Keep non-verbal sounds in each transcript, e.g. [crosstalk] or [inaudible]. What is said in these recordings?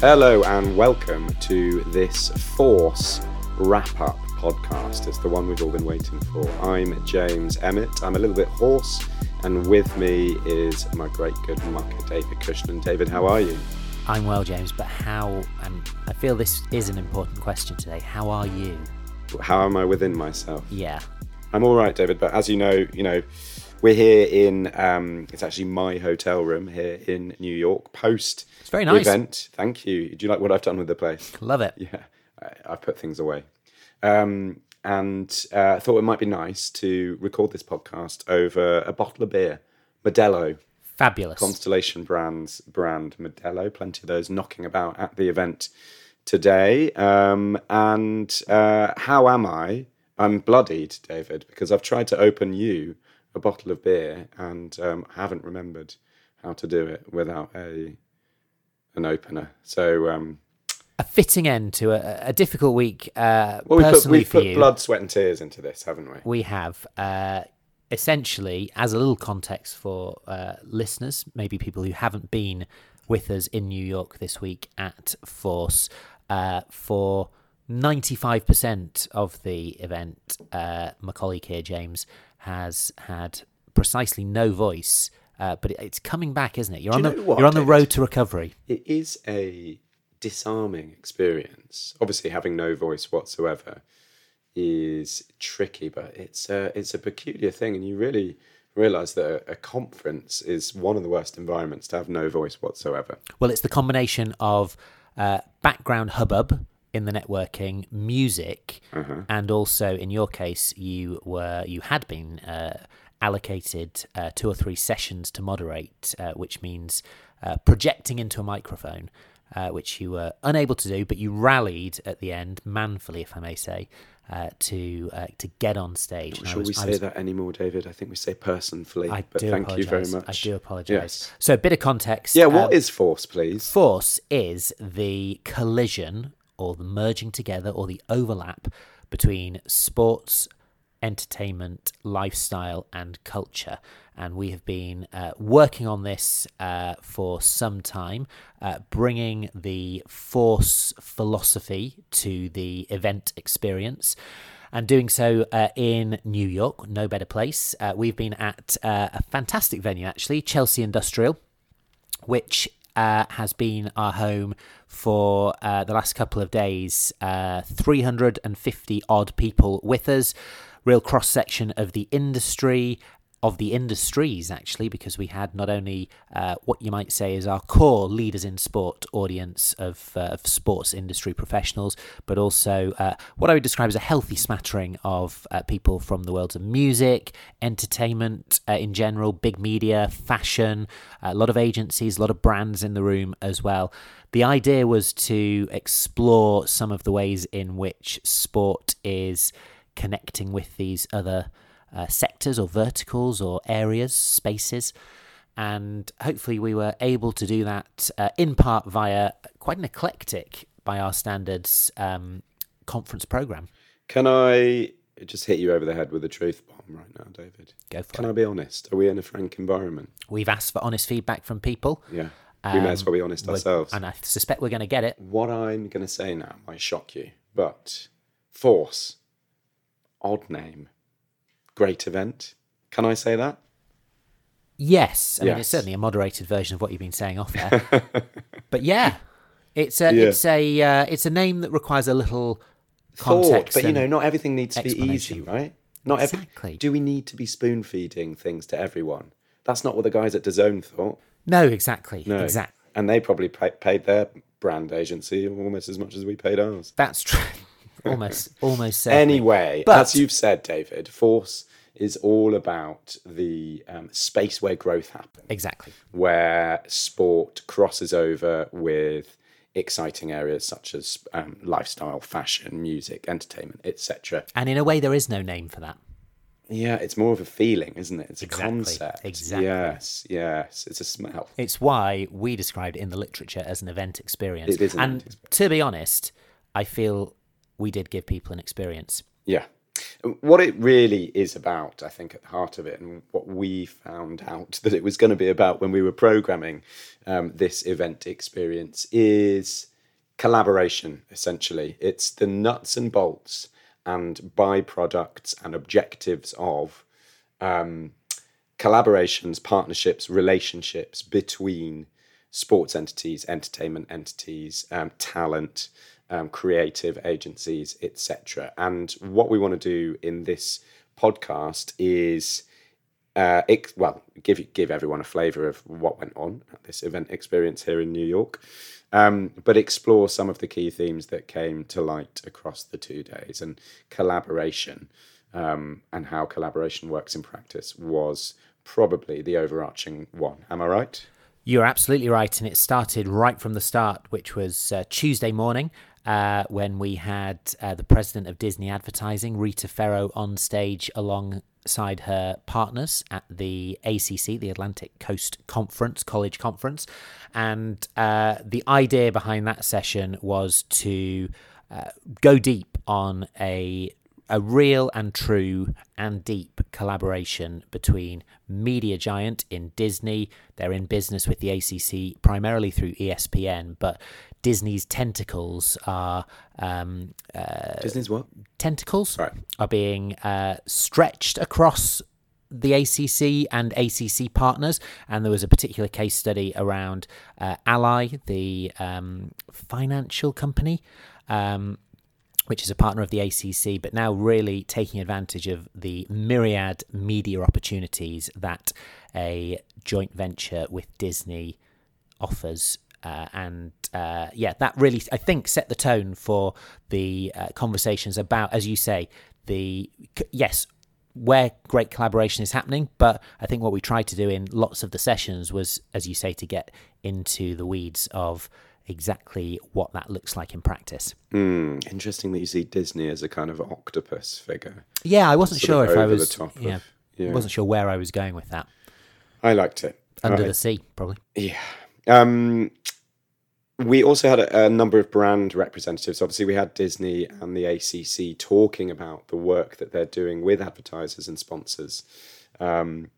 Hello and welcome to this Force wrap up podcast. It's the one we've all been waiting for. I'm James Emmett. I'm a little bit hoarse, and with me is my great good mucker, David Cushnan. David, how are you? I'm well, James, but how? Um, I feel this is an important question today. How are you? How am I within myself? Yeah. I'm all right, David. But as you know, you know, we're here in. Um, it's actually my hotel room here in New York. Post It's very nice. event. Thank you. Do you like what I've done with the place? Love it. Yeah, I, I've put things away. Um, and uh, thought it might be nice to record this podcast over a bottle of beer, Modelo, Fabulous. Constellation Brands brand Modelo. Plenty of those knocking about at the event today. Um, and uh, how am I? I'm bloodied, David, because I've tried to open you a bottle of beer and um, haven't remembered how to do it without a an opener. So um, a fitting end to a, a difficult week. Uh, well, we put, we've put you, blood, sweat, and tears into this, haven't we? we have uh, essentially, as a little context for uh, listeners, maybe people who haven't been with us in New York this week at Force, uh, for 95% of the event, uh, colleague here, James, has had precisely no voice. Uh, but it, it's coming back, isn't it? You're on you the what, you're on the road to recovery. it is a disarming experience. Obviously, having no voice whatsoever is tricky, but it's a it's a peculiar thing, and you really realize that a, a conference is one of the worst environments to have no voice whatsoever. Well, it's the combination of uh, background hubbub in the networking, music, and also in your case, you were you had been uh, allocated uh, two or three sessions to moderate, uh, which means uh, projecting into a microphone. Uh, which you were unable to do, but you rallied at the end, manfully, if I may say, uh, to uh, to get on stage. I Shall was- we say was- that anymore, David? I think we say personfully, I but do thank you very much. I do apologise. Yes. So, a bit of context. Yeah, um, what is force, please? Force is the collision or the merging together or the overlap between sports, entertainment, lifestyle, and culture. And we have been uh, working on this uh, for some time, uh, bringing the Force philosophy to the event experience. And doing so uh, in New York, no better place. Uh, we've been at uh, a fantastic venue, actually, Chelsea Industrial which uh, has been our home for uh, the last couple of days. Uh, 350 odd people with us, real cross section of the industry. Of the industries, actually, because we had not only uh, what you might say is our core leaders in sport audience of, uh, of sports industry professionals, but also uh, what I would describe as a healthy smattering of uh, people from the worlds of music, entertainment uh, in general, big media, fashion, a lot of agencies, a lot of brands in the room as well. The idea was to explore some of the ways in which sport is connecting with these other uh, sectors or verticals or areas, spaces. And hopefully, we were able to do that uh, in part via quite an eclectic, by our standards, um, conference program. Can I just hit you over the head with a truth bomb right now, David? Go for Can it. I be honest? Are we in a frank environment? We've asked for honest feedback from people. Yeah. We may as well be honest ourselves. And I suspect we're going to get it. What I'm going to say now might shock you, but Force, odd name, great event. Can I say that? Yes, I mean it's certainly a moderated version of what you've been saying off there. [laughs] but yeah, it's a Yeah. it's a uh, it's a name that requires a little Thought, context. but you know, not everything needs to be easy, right? Not every- Exactly. Do we need to be spoon feeding things to everyone? That's not what the guys at DAZN thought. no, exactly, No. exactly. And they probably pay, paid their brand agency almost as much as we paid ours. That's true. Almost, [laughs] almost. Certainly. Anyway, But- as you've said, David, Force is all about the um, space where growth happens. exactly. where sport crosses over with exciting areas such as um, lifestyle, fashion, music, entertainment, etc. And in a way, there is no name for that. Yeah, it's more of a feeling, isn't it? It's a Exactly, concept. exactly. Yes, yes. It's a smell. It's why we described it in the literature as an event experience. It is an and event to be honest, I feel we did give people an experience. Yeah. What it really is about, I think, at the heart of it, and what we found out [laughs] that it was going to be about when we were programming um, this event experience, is collaboration, essentially. It's the nuts and bolts and byproducts and objectives of um, collaborations, partnerships, relationships between sports entities, entertainment entities, um, talent, um, creative agencies, etc. And what we want to do in this podcast is, uh, well, give give everyone a flavour of what went on at this event experience here in New York, um, but explore some of the key themes that came to light across the two days and collaboration um, and how collaboration works in practice was probably the overarching one. Am I right? You're absolutely right. And it started right from the start, which was uh, Tuesday morning uh, when we had uh, the president of Disney Advertising, Rita Ferro, on stage alongside her partners at the ACC, the Atlantic Coast Conference, College Conference. And uh, the idea behind that session was to uh, go deep on a a real and true and deep collaboration between media giant in Disney. They're in business with the ACC primarily through ESPN, but Disney's tentacles are um, uh, Disney's what tentacles right. are being uh, stretched across the ACC and ACC partners, and there was a particular case study around uh, Ally, the um, financial company. Um, which is a partner of the ACC, but now really taking advantage of the myriad media opportunities that a joint venture with Disney offers. Uh, and uh, yeah, that really, I think, set the tone for the uh, conversations about, as you say, the yes, where great collaboration is happening. But I think what we tried to do in lots of the sessions was, as you say, to get into the weeds of exactly what that looks like in practice. Mm, interesting that you see Disney as a kind of octopus figure. Yeah, I wasn't sure if I was. Of, yeah, yeah, wasn't sure where I was going with that. I liked it. Under the sea, probably. Yeah. Um, we also had a, a, number of brand representatives. Obviously, we had Disney and the ACC talking about the work that they're doing with advertisers and sponsors. Um,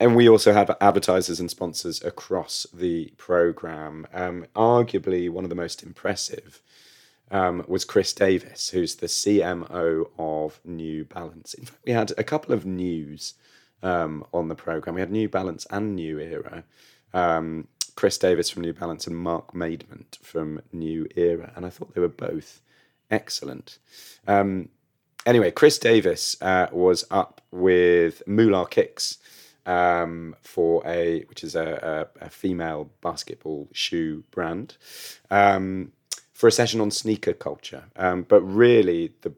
and we also had advertisers and sponsors across the program. Um, arguably, one of the most impressive um, was Chris Davis, who's the CMO of New Balance. In fact, we had a couple of news um, on the program. We had New Balance and New Era. Um, Chris Davis from New Balance and Mark Maidment from New Era, and I thought they were both excellent. Um, anyway, Chris Davis uh, was up with Moolah Kicks um, for a which is a, a, a, female basketball shoe brand um, for a session on sneaker culture. Um, but really, the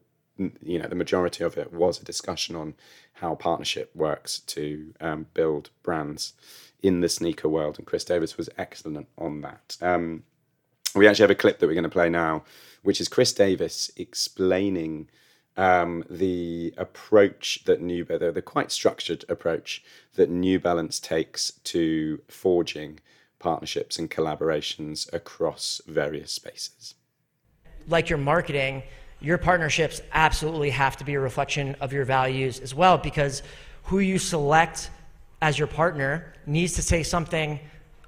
you know the majority of it was a discussion on how partnership works to um, build brands in the sneaker world, and Chris Davis was excellent on that. Um, we actually have a clip that we're going to play now, which is Chris Davis explaining um, the approach that New the, the quite structured approach that New Balance takes to forging partnerships and collaborations across various spaces. Like your marketing, your partnerships absolutely have to be a reflection of your values as well because who you select as your partner needs to say something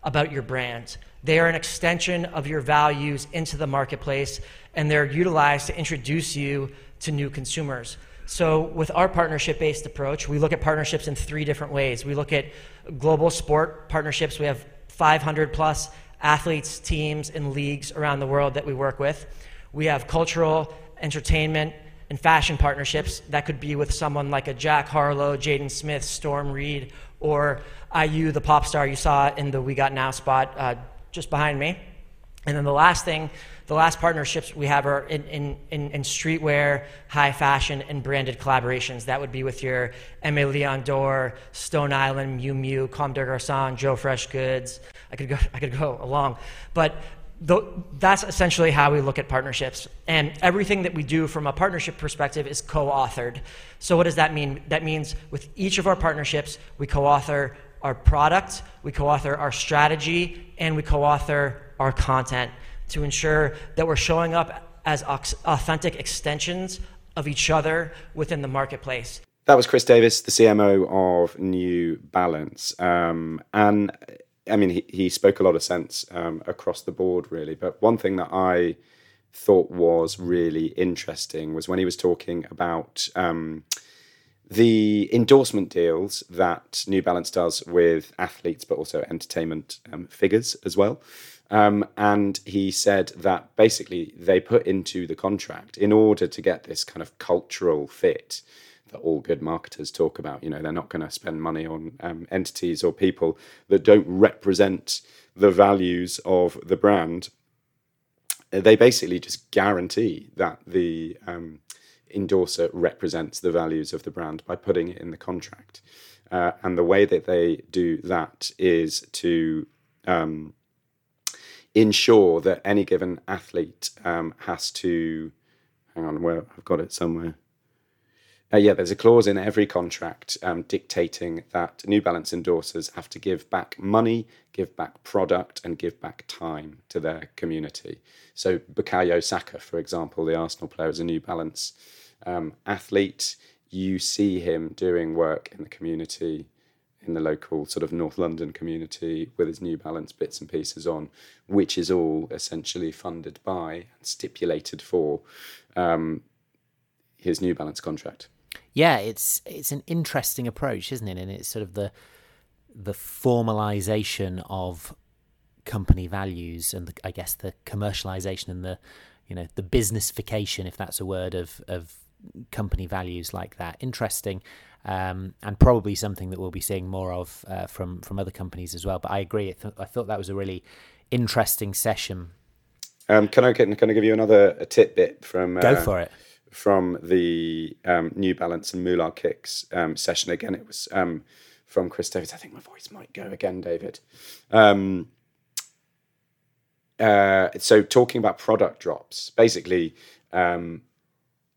about your brand. They are an extension of your values into the marketplace and they're utilized to introduce you to new consumers. So, with our partnership based approach, we look at partnerships in three different ways. We look at global sport partnerships. We have 500 plus athletes, teams, and leagues around the world that we work with. We have cultural, entertainment, and fashion partnerships. That could be with someone like a Jack Harlow, Jaden Smith, Storm Reid, or IU, the pop star you saw in the We Got Now spot uh, just behind me. And then the last thing the last partnerships we have are in, in, in, in, streetwear, high fashion, and branded collaborations. That would be with your Aimé Leon Dore, Stone Island, Miu Miu, Comme des Garçons, Joe Fresh Goods. I could go, [laughs] I could go along. But that's essentially how we look at partnerships. And everything that we do from a partnership perspective is co authored. So, what does that mean? That means with each of our partnerships, we co author our product, we co author our strategy, and we co author our content to ensure that we're showing up as authentic extensions of each other within the marketplace. That was Chris Davis, the CMO of New Balance. Um, and I mean, he, he spoke a lot of sense um, across the board, really. But one thing that I thought was really interesting was when he was talking about um, the endorsement deals that New Balance does with athletes, but also entertainment um, figures as well. Um, and he said that basically they put into the contract in order to get this kind of cultural fit that all good marketers talk about. You know, they're not going to spend money on um, entities or people that don't represent the values of the brand. They basically just guarantee that the um, endorser represents the values of the brand by putting it in the contract. Uh, and the way that they do that is to um, ensure that any given athlete um, has to hang on, where I've got it somewhere. Uh, yeah, there's a clause in every contract um, dictating that New Balance endorsers have to give back money, give back product, and give back time to their community. So, Bukayo Saka, for example, the Arsenal player, is a New Balance um, athlete. You see him doing work in the community, in the local sort of North London community, with his New Balance bits and pieces on, which is all essentially funded by and stipulated for um, his New Balance contract. Yeah, it's it's an interesting approach, isn't it? And it's sort of the the formalization of company values and the, I guess the commercialization and the you know the businessification, if that's a word, of of company values like that. Interesting, um, and probably something that we'll be seeing more of uh, from from other companies as well. But I agree. I, th- I thought that was a really interesting session. Um, can I can, can I give you another tidbit from? Uh, Go for it from the um, New Balance and Moolah Kicks um, session. Again, it was um, from Chris Davis. I think my voice might go again, David. Um, uh, so, talking about product drops, basically, um,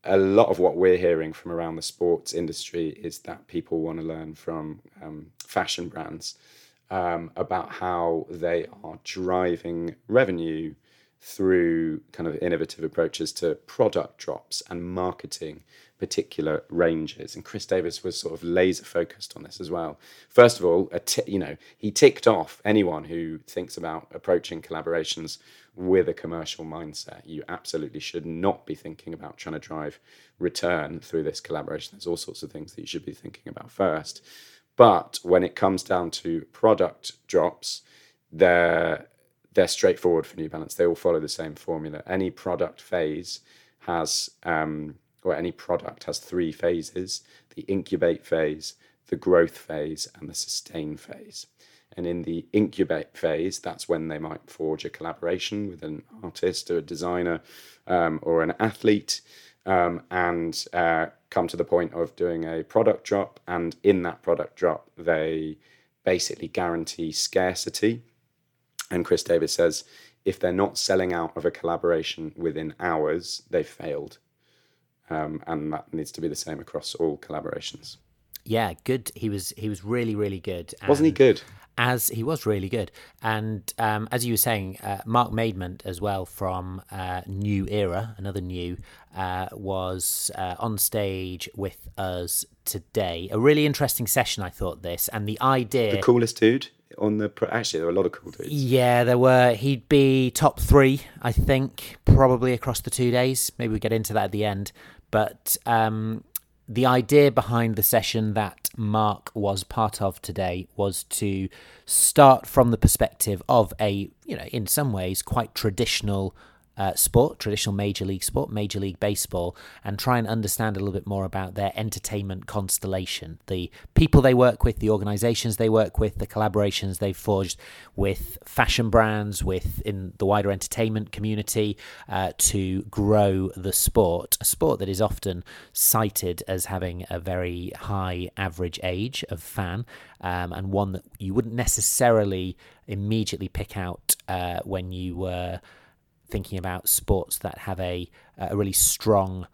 a lot of what we're hearing from around the sports industry is that people want to learn from um, fashion brands about how they are driving revenue through kind of innovative approaches to product drops and marketing particular ranges. And Chris Davis was sort of laser focused on this as well. First of all, t- you know, he ticked off anyone who thinks about approaching collaborations with a commercial mindset. You absolutely should not be thinking about trying to drive return through this collaboration. There's all sorts of things that you should be thinking about first. But when it comes down to product drops, there they're straightforward for New Balance. They all follow the same formula. Any product phase has, um, or any product has three phases the incubate phase, the growth phase, and the sustain phase. And in the incubate phase, that's when they might forge a collaboration with an artist or a designer um, or an athlete um, and uh, come to the point of doing a product drop. And in that product drop, they basically guarantee scarcity and Chris Davis says if they're not selling out of a collaboration within hours, they've failed. Um, and that needs to be the same across all collaborations. Yeah, good. He was he was really really good. Wasn't he good? As he was really good, and um, as you were saying, uh, Mark Maidment as well from uh, New Era, another new, uh, was uh, on stage with us today. A really interesting session, I thought this, and the idea. The coolest dude on the actually there were a lot of cool dudes. Yeah, there were. He'd be top three, I think, probably across the two days. Maybe we get into that at the end. But um, the idea behind the session that Mark was part of today was to start from the perspective of a, you know, in some ways quite traditional uh, sport, traditional major league sport, Major League Baseball, and try and understand a little bit more about their entertainment constellation, the people they work with, the organizations they work with, the collaborations they've forged with fashion brands, with in the wider entertainment community uh, to grow the sport, a sport that is often cited as having a very high average age of fan. Um, and one that you wouldn't necessarily immediately pick out uh, when you were thinking about sports that have a a really strong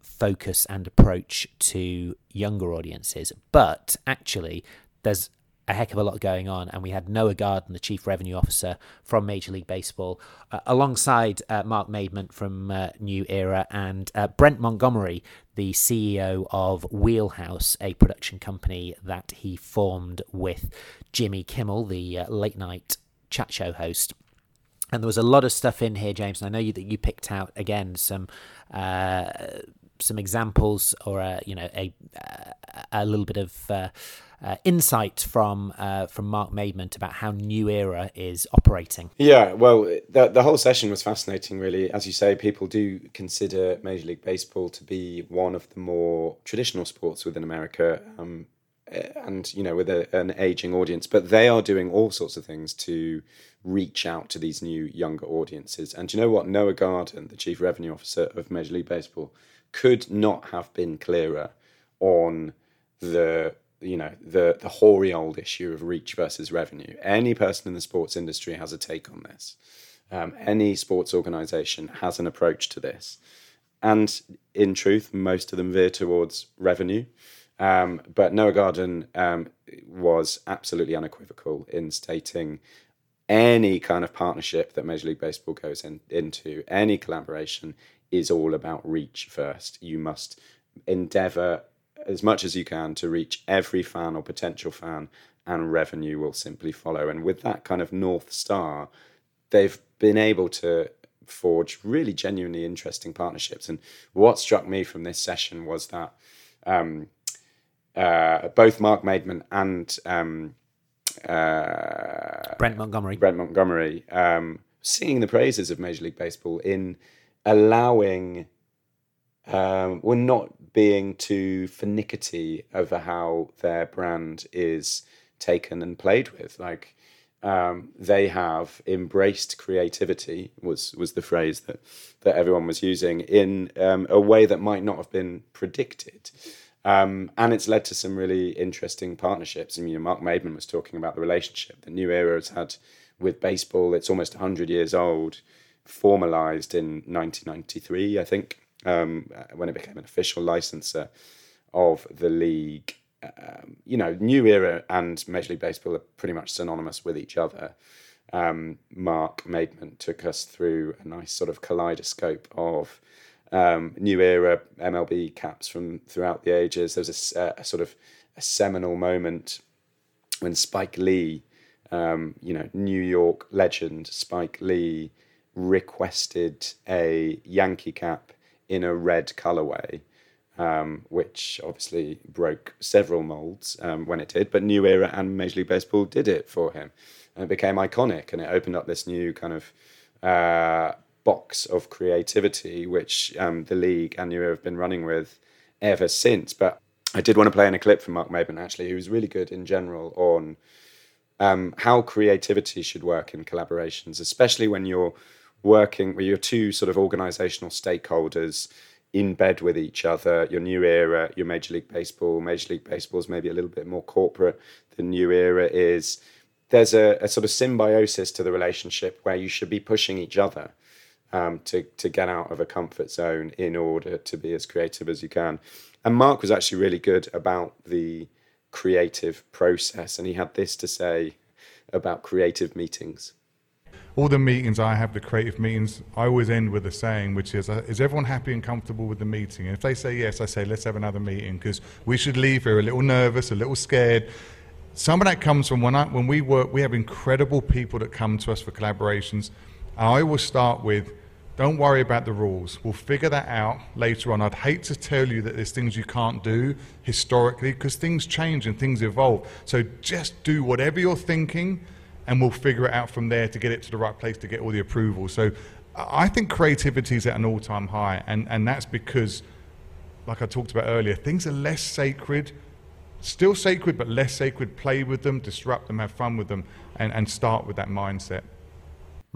focus and approach to younger audiences. But actually, there's a heck of a lot going on, and we had Noah Garden, the chief revenue officer from Major League Baseball, uh, alongside uh, Mark Maidment from uh, New Era and uh, Brent Montgomery, the CEO of Wheelhouse, a production company that he formed with Jimmy Kimmel, the uh, late night chat show host. And there was a lot of stuff in here, James. And I know you that you picked out again some uh, some examples or a you know a a little bit of uh, uh, insight from uh, from Mark Maidment about how New Era is operating. Yeah, well, the the whole session was fascinating. Really, as you say, people do consider Major League Baseball to be one of the more traditional sports within America. Um, and you know with a, an aging audience but they are doing all sorts of things to reach out to these new younger audiences and you know what noah garden the chief revenue officer of major league baseball could not have been clearer on the you know the the hoary old issue of reach versus revenue. Any person in the sports industry has a take on this. Um, any sports organization has an approach to this, and in truth, most of them veer towards revenue. Um, but Noah Garden um, was absolutely unequivocal in stating any kind of partnership that Major League Baseball goes in, into, any collaboration is all about reach first. You must endeavor as much as you can to reach every fan or potential fan, and revenue will simply follow. And with that kind of North Star, they've been able to forge really genuinely interesting partnerships. And what struck me from this session was that um, uh, both Mark Maidment and um, uh, Brent Montgomery, Brent Montgomery, um, singing the praises of Major League Baseball in allowing um, we're not being too finicky over how their brand is taken and played with. Like um, they have embraced creativity was was the phrase that that everyone was using in um, a way that might not have been predicted. Um, and it's led to some really interesting partnerships. I mean, Mark Maidment was talking about the relationship that New Era has had with baseball. It's almost 100 years old formalized in 1993, I think, um, when it became an official licensor of the league. Um, you know, New Era and Major League Baseball are pretty much synonymous with each other. Um, Mark Maidment took us through a nice sort of kaleidoscope of um, New Era MLB caps from throughout the ages. There's a, a sort of a seminal moment when Spike Lee, um, you know, New York legend Spike Lee, requested a Yankee cap in a red colorway, um, which obviously broke several molds um, when it did. But New Era and Major League Baseball did it for him, and it became iconic, and it opened up this new kind of uh, box of creativity, which um, the league and you have been running with ever since. But I did want to play in a clip from Mark Maidment actually, who was really good in general on. Um, how creativity should work in collaborations, especially when you're working with your two sort of organizational stakeholders in bed with each other. Your new era, your Major League Baseball. Major League Baseball is maybe a little bit more corporate than new era is. There's a, a sort of symbiosis to the relationship where you should be pushing each other um, to to get out of a comfort zone in order to be as creative as you can. And Mark was actually really good about the creative process, and he had this to say about creative meetings all the meetings I have, the creative meetings, I always end with a saying, which is, uh, is everyone happy and comfortable with the meeting? And if they say yes, I say, let's have another meeting because we should leave here a little nervous, a little scared. Some of that comes from when, I, when we work, we have incredible people that come to us for collaborations. I will start with, don't worry about the rules. We'll figure that out later on. I'd hate to tell you that there's things you can't do historically because things change and things evolve. So just do whatever you're thinking and we'll figure it out from there to get it to the right place to get all the approval. So I think creativity is at an all time high, and, and that's because, like I talked about earlier, things are less sacred, still sacred, but less sacred. Play with them, disrupt them, have fun with them, and, and start with that mindset.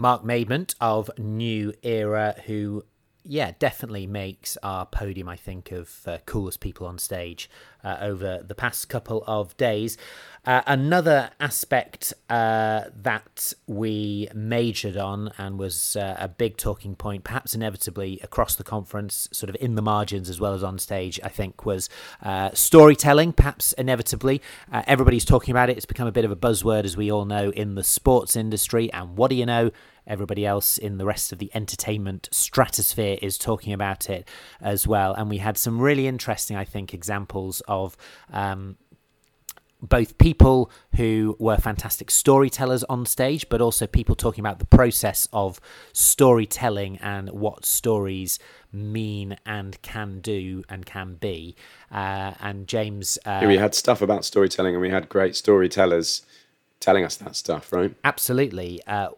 Mark Maidment of New Era, who yeah, definitely makes our podium, I think, of uh, coolest people on stage uh, over the past couple of days. Uh, another aspect uh, that we majored on and was uh, a big talking point, perhaps inevitably across the conference, sort of in the margins as well as on stage, I think, was uh, storytelling, perhaps inevitably. Everybody's talking about it. It's become a bit of a buzzword, as we all know, in the sports industry. And what do you know? Everybody else in the rest of the entertainment stratosphere is talking about it as well. And we had some really interesting, I think, examples of. Um, both people who were fantastic storytellers on stage, but also people talking about the process of storytelling and what stories mean and can do and can be. Uh, and James. Uh, we had stuff about storytelling and we had great storytellers telling us that stuff, right? Absolutely. Uh,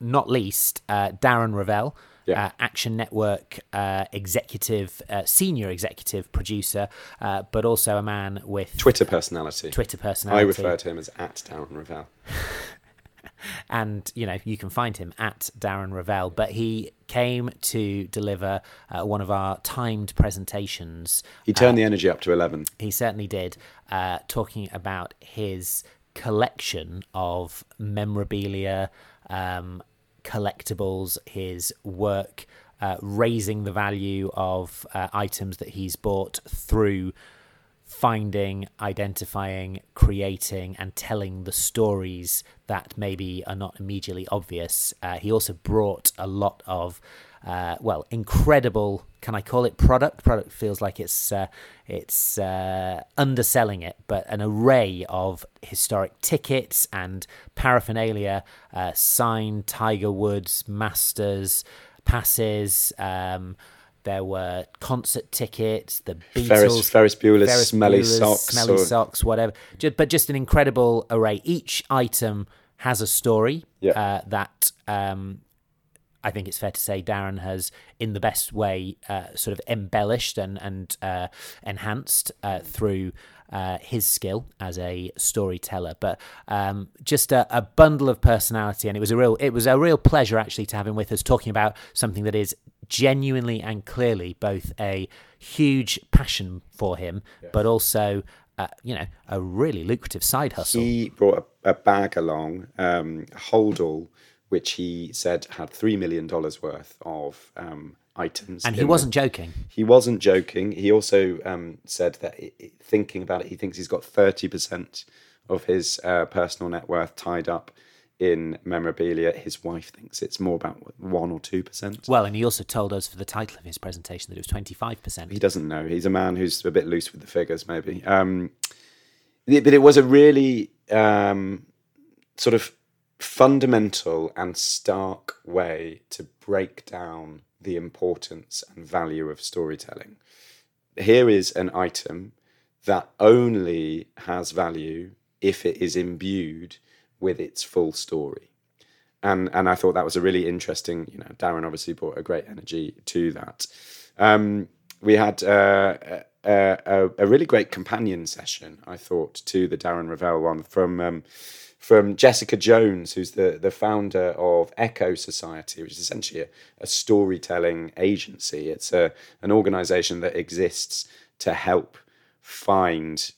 not least, uh, Darren Rovell Yeah. uh, Action Network uh, executive, uh, senior executive producer, uh, but also a man with Twitter personality. Twitter personality. I refer to him as at Darren Rovell. [laughs] and you know you can find him at Darren Rovell. But he came to deliver uh, one of our timed presentations. He turned the energy up to 11. He certainly did, uh, talking about his collection of memorabilia, um, collectibles, his work, uh, raising the value of uh, items that he's bought through finding, identifying, creating, and telling the stories that maybe are not immediately obvious. Uh, he also brought a lot of, uh, well, incredible. Can I call it product? Product feels like it's uh, it's uh, underselling it, but an array of historic tickets and paraphernalia, uh, signed Tiger Woods Masters passes. Um, there were concert tickets, the Beatles, Ferris- Ferris Bueller's Ferris smelly Bueller's socks smelly or- socks, whatever. But just an incredible array. Each item has a story Yeah. uh, that um, I think it's fair to say Darren has, in the best way, uh, sort of embellished and and uh, enhanced uh, through. Uh, his skill as a storyteller, but um, just a, a bundle of personality, and it was a real it was a real pleasure actually to have him with us talking about something that is genuinely and clearly both a huge passion for him, but also uh, you know a really lucrative side hustle. He brought a, a bag along, um, holdall, which he said had $3 million worth of um, items. and he wasn't joking. He wasn't joking. He also um, said that thinking about it, he thinks he's got 30% of his uh, personal net worth tied up in memorabilia. His wife thinks it's more about 1 or 2%. Well, and he also told us for the title of his presentation that it was twenty five percent. He doesn't know. He's a man who's a bit loose with the figures, maybe. Um, but it was a really um, sort of fundamental and stark way to break down the importance and value of storytelling. Here is an item that only has value if it is imbued with its full story and and I thought that was a really interesting. You know, Darren obviously brought a great energy to that. Um, we had uh, a, a, a really great companion session, I thought, to the Darren Rovell one from um, from Jessica Jones, who's the the founder of Echo Society, which is essentially a, a storytelling agency. It's a an organisation that exists to help find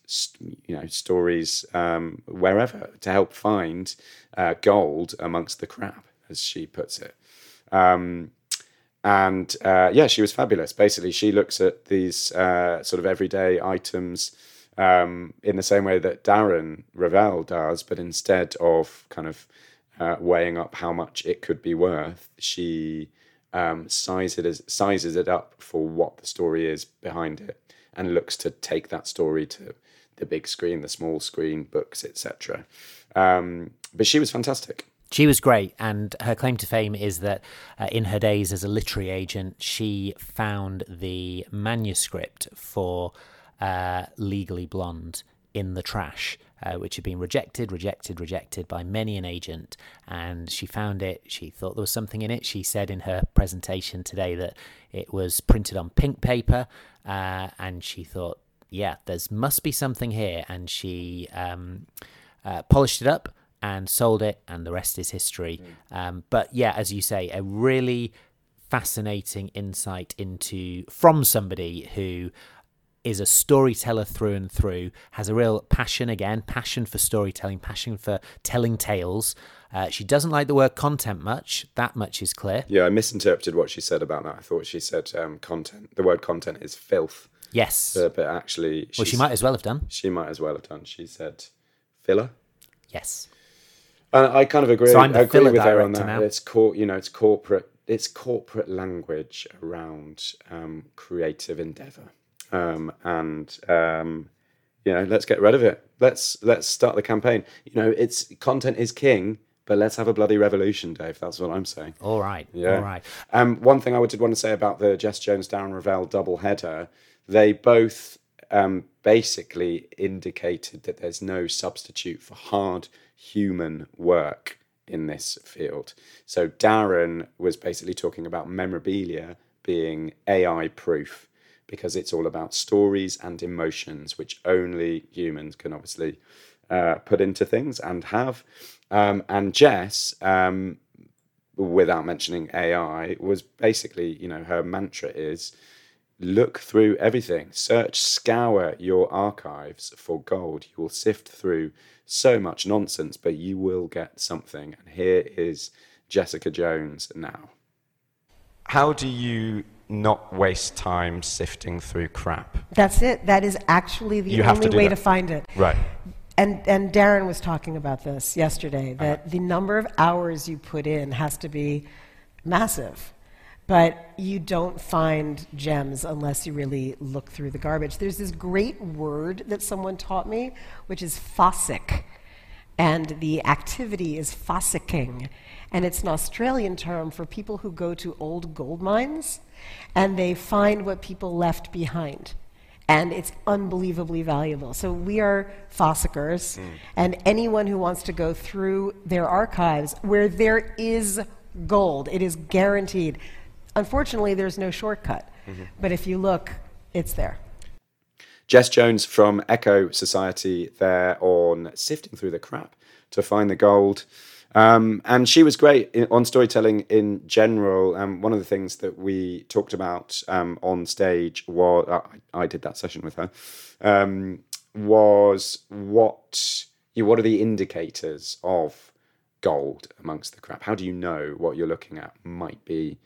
you know stories um, wherever to help find uh, gold amongst the crap, as she puts it. Um, and uh, yeah, she was fabulous. Basically, she looks at these uh, sort of everyday items um, in the same way that Darren Rovell does, but instead of kind of uh, weighing up how much it could be worth, she um, sizes it as, sizes it up for what the story is behind it, and looks to take that story to the big screen, the small screen, books, etc. Um, but she was fantastic. She was great, and her claim to fame is that uh, in her days as a literary agent, she found the manuscript for uh, Legally Blonde in the trash, uh, which had been rejected, rejected, rejected by many an agent. And she found it. She thought there was something in it. She said in her presentation today that it was printed on pink paper, uh, and she thought, yeah, there's must be something here. And she um, uh, polished it up and sold it, and the rest is history. Um, but yeah, as you say, a really fascinating insight into from somebody who is a storyteller through and through, has a real passion again, passion for storytelling, passion for telling tales. Uh, she doesn't like the word content much. That much is clear. Yeah, I misinterpreted what she said about that. I thought she said um, content. The word content is filth. Yes. Uh, but actually, well, she might as well have done. She might as well have done. She said filler. Yes. And I kind of agree. So I'm the I agree filler with her on that. now. It's cor- you know, it's corporate. It's corporate language around um, creative endeavor, um, and um, you know, let's get rid of it. Let's let's start the campaign. You know, it's content is king, but let's have a bloody revolution, Dave. That's what I'm saying. All right. Yeah. All right. Um, one thing I did want to say about the Jess Jones Darren Rovell double header, they both um, basically indicated that there's no substitute for hard human work in this field. So Darren was basically talking about memorabilia being AI proof because it's all about stories and emotions, which only humans can obviously uh, put into things and have. Um, and Jess, um, without mentioning AI, was basically, you know, her mantra is look through everything, search, scour your archives for gold. You will sift through so much nonsense, but you will get something. And here is Jessica Jones now. How do you not waste time sifting through crap? That's it. That is actually the You have to only way that. to find it. Right. And, and Darren was talking about this yesterday that uh-huh. the number of hours you put in has to be massive. But you don't find gems unless you really look through the garbage. There's this great word that someone taught me, which is fossick. And the activity is fossicking. And it's an Australian term for people who go to old gold mines and they find what people left behind and it's unbelievably valuable. So we are fossickers, hmm. and anyone who wants to go through their archives where there is gold, it is guaranteed. Unfortunately, there's no shortcut, mm-hmm. but if you look, it's there. Jess Jones from Echo Society there on sifting through the crap to find the gold. Um, and she was great on storytelling in general. Um, one of the things that we talked about um, on stage was I, I did that session with her um, was what you what are the indicators of gold amongst the crap? How do you know what you're looking at might be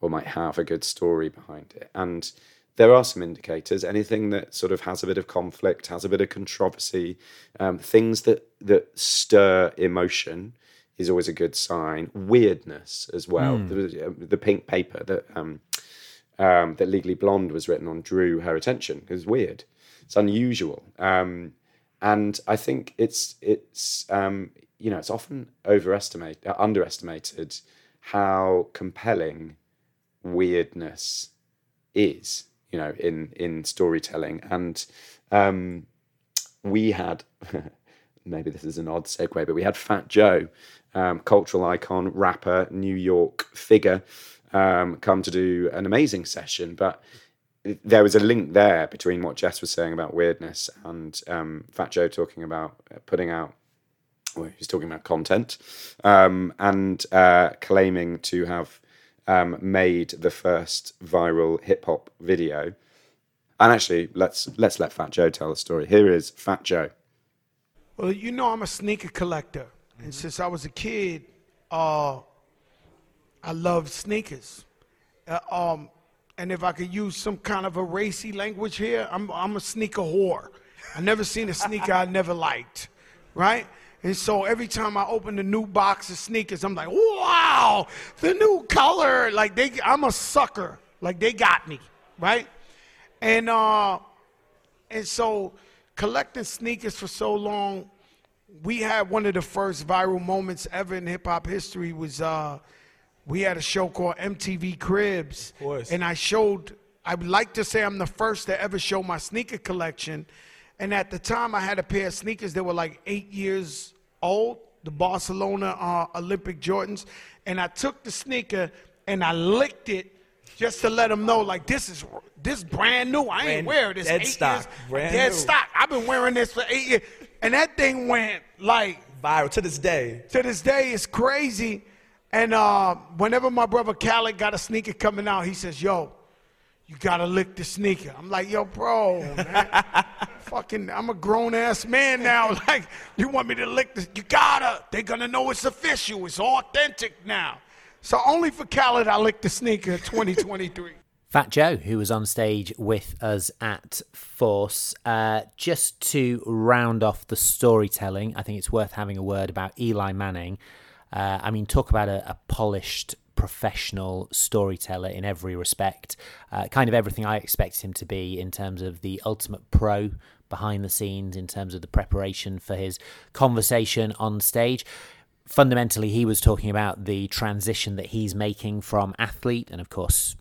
or might have a good story behind it? And there are some indicators. Anything that sort of has a bit of conflict, has a bit of controversy, um, things that that stir emotion is always a good sign. Weirdness as well. The, uh, the pink paper that um, um, that Legally Blonde was written on drew her attention. It was weird. It's unusual, um, and I think it's it's um, you know it's often overestimated, uh, underestimated how compelling weirdness is. You know, in in storytelling, and um, we had [laughs] maybe this is an odd segue, but we had Fat Joe, um, cultural icon, rapper, New York figure, um, come to do an amazing session. But there was a link there between what Jess was saying about weirdness and um, Fat Joe talking about uh, putting out. Well, he was talking about content um, and uh, claiming to have um, made the first viral hip hop video. And actually, let's let's let Fat Joe tell the story. Here is Fat Joe. Well, you know, I'm a sneaker collector. And since I was a kid, uh, I loved sneakers. Uh, um, and if I could use some kind of a racy language here, I'm, I'm a sneaker whore. I never seen a sneaker I never liked, right? And so every time I open a new box of sneakers, I'm like, wow, the new color. Like they, I'm a sucker. Like they got me, right? And uh, and so collecting sneakers for so long, we had one of the first viral moments ever in hip hop history was uh, we had a show called MTV Cribs. course. And I showed I would like to say I'm the first to ever show my sneaker collection. And at the time I had a pair of sneakers that were like eight years old, the Barcelona uh, Olympic Jordans. And I took the sneaker and I licked it just to let them know like this is this brand new. I ain't Brand- wear this dead eight stock. years. Brand dead new. stock. I've been wearing this for eight years. And that thing went like Viral to this day. to this day it's crazy. And uh, whenever my brother Khaled got a sneaker coming out, he says, "Yo, you gotta lick the sneaker. I'm like, yo, bro, man. [laughs] Fucking, I'm a grown ass man now. [laughs] Like, you want me to lick this? you gotta. They're gonna know it's official, it's authentic now. So only for Khaled, I lick the sneaker 2023. [laughs] Fat Joe, who was on stage with us at Force. Uh, just to round off the storytelling, I think it's worth having a word about Eli Manning. Uh, I mean, talk about a, a, polished professional storyteller in every respect. Uh, kind of everything I expect him to be in terms of the ultimate pro behind the scenes, in terms of the preparation for his conversation on stage fundamentally he was talking about the transition that he's making from athlete and of course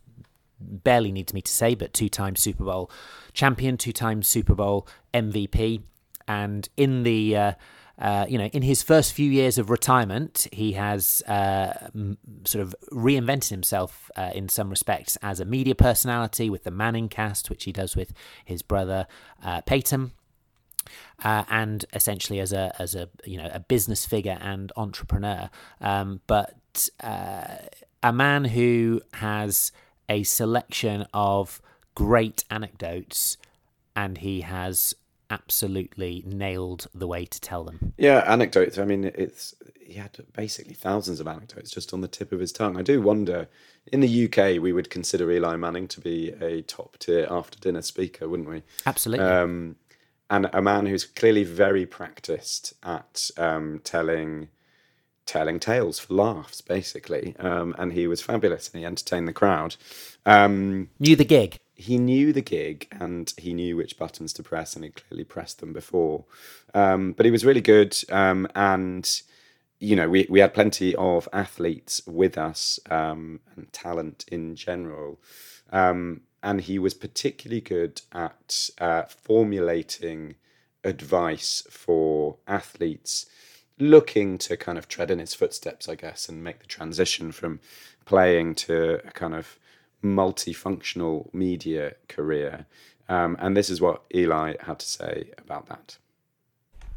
barely needs me to say, but two time Super Bowl champion, two time Super Bowl MVP. And in the uh, uh, you know, in his first few years of retirement, he has uh, m- sort of reinvented himself uh, in some respects as a media personality with the ManningCast, which he does with his brother uh, Peyton. Uh, and essentially as a as a you know a business figure and entrepreneur, um, but a man who has a selection of great anecdotes, and he has absolutely nailed the way to tell them. Yeah, anecdotes. I mean, it's he had basically thousands of anecdotes just on the tip of his tongue. I do wonder. In the UK, we would consider Eli Manning to be a top tier after dinner speaker, wouldn't we? Absolutely. Um, and a man who's clearly very practiced at um, telling telling tales for laughs, basically. Um, and he was fabulous and he entertained the crowd. Um, knew the gig. He knew the gig and he knew which buttons to press, and he clearly pressed them before. Um, but he was really good. Um, and, you know, we, we had plenty of athletes with us um, and talent in general. Um, and he was particularly good at uh, formulating advice for athletes looking to kind of tread in his footsteps, I guess, and make the transition from playing to a kind of multifunctional media career. Um, and this is what Eli had to say about that.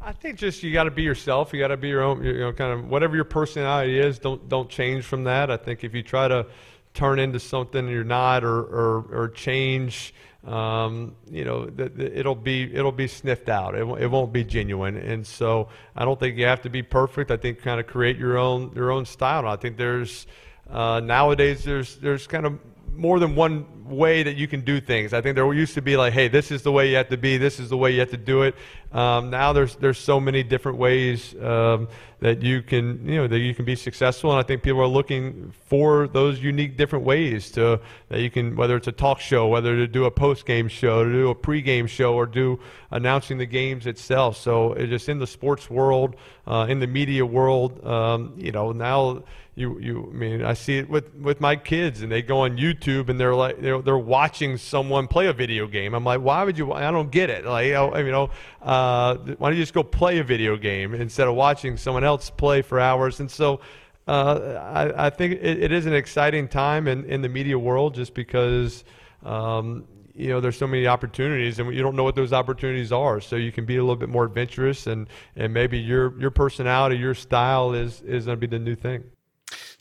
I think just you got to be yourself. You got to be your own. You know, kind of whatever your personality is. Don't don't change from that. I think if you try to turn into something you're not, or or, or change um, you know, it'll be it'll be sniffed out. It, it won't be genuine, and so I don't think you have to be perfect. I think kind of create your own your own style. I think there's uh, nowadays there's there's kind of more than one way that you can do things. I think there used to be like, hey, this is the way you have to be, this is the way you have to do it. Um, now there's there's so many different ways um, that you can you know that you can be successful, and I think people are looking for those unique different ways to that you can whether it's a talk show, whether to do a post game show, to do a pre game show, or do announcing the games itself. So it's just in the sports world, uh, in the media world, um, you know now you you I mean I see it with with my kids and they go on YouTube and they're like they're, they're watching someone play a video game. I'm like, why would you? I don't get it. Like you know, uh, why don't you just go play a video game instead of watching someone else play for hours? And so. Uh, I, I think it, it is an exciting time in, in the media world just because um, you know there's so many opportunities and you don't know what those opportunities are so you can be a little bit more adventurous and and maybe your your personality your style is is going to be the new thing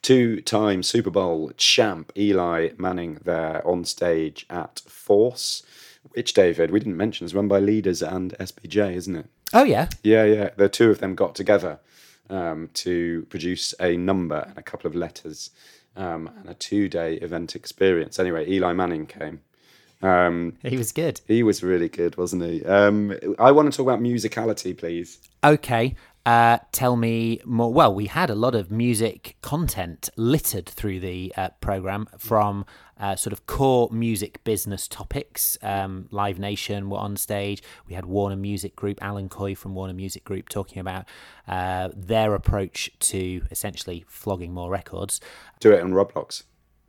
two time Super Bowl champ Eli Manning there on stage at Force, which, David, we didn't mention, is run by Leaders and SBJ, isn't it? Oh, yeah. Yeah, yeah. The two of them got together um, to produce a number and a couple of letters um, and a two day event experience. Anyway, Eli Manning came. Um, he was good. He was really good, wasn't he? Um, I want to talk about musicality, please. Okay. Uh, tell me more. Well, we had a lot of music content littered through the uh, program from uh, sort of core music business topics. Um, Live Nation were on stage. We had Warner Music Group, Alan Coy from Warner Music Group, talking about uh, their approach to essentially flogging more records. Do it on Roblox.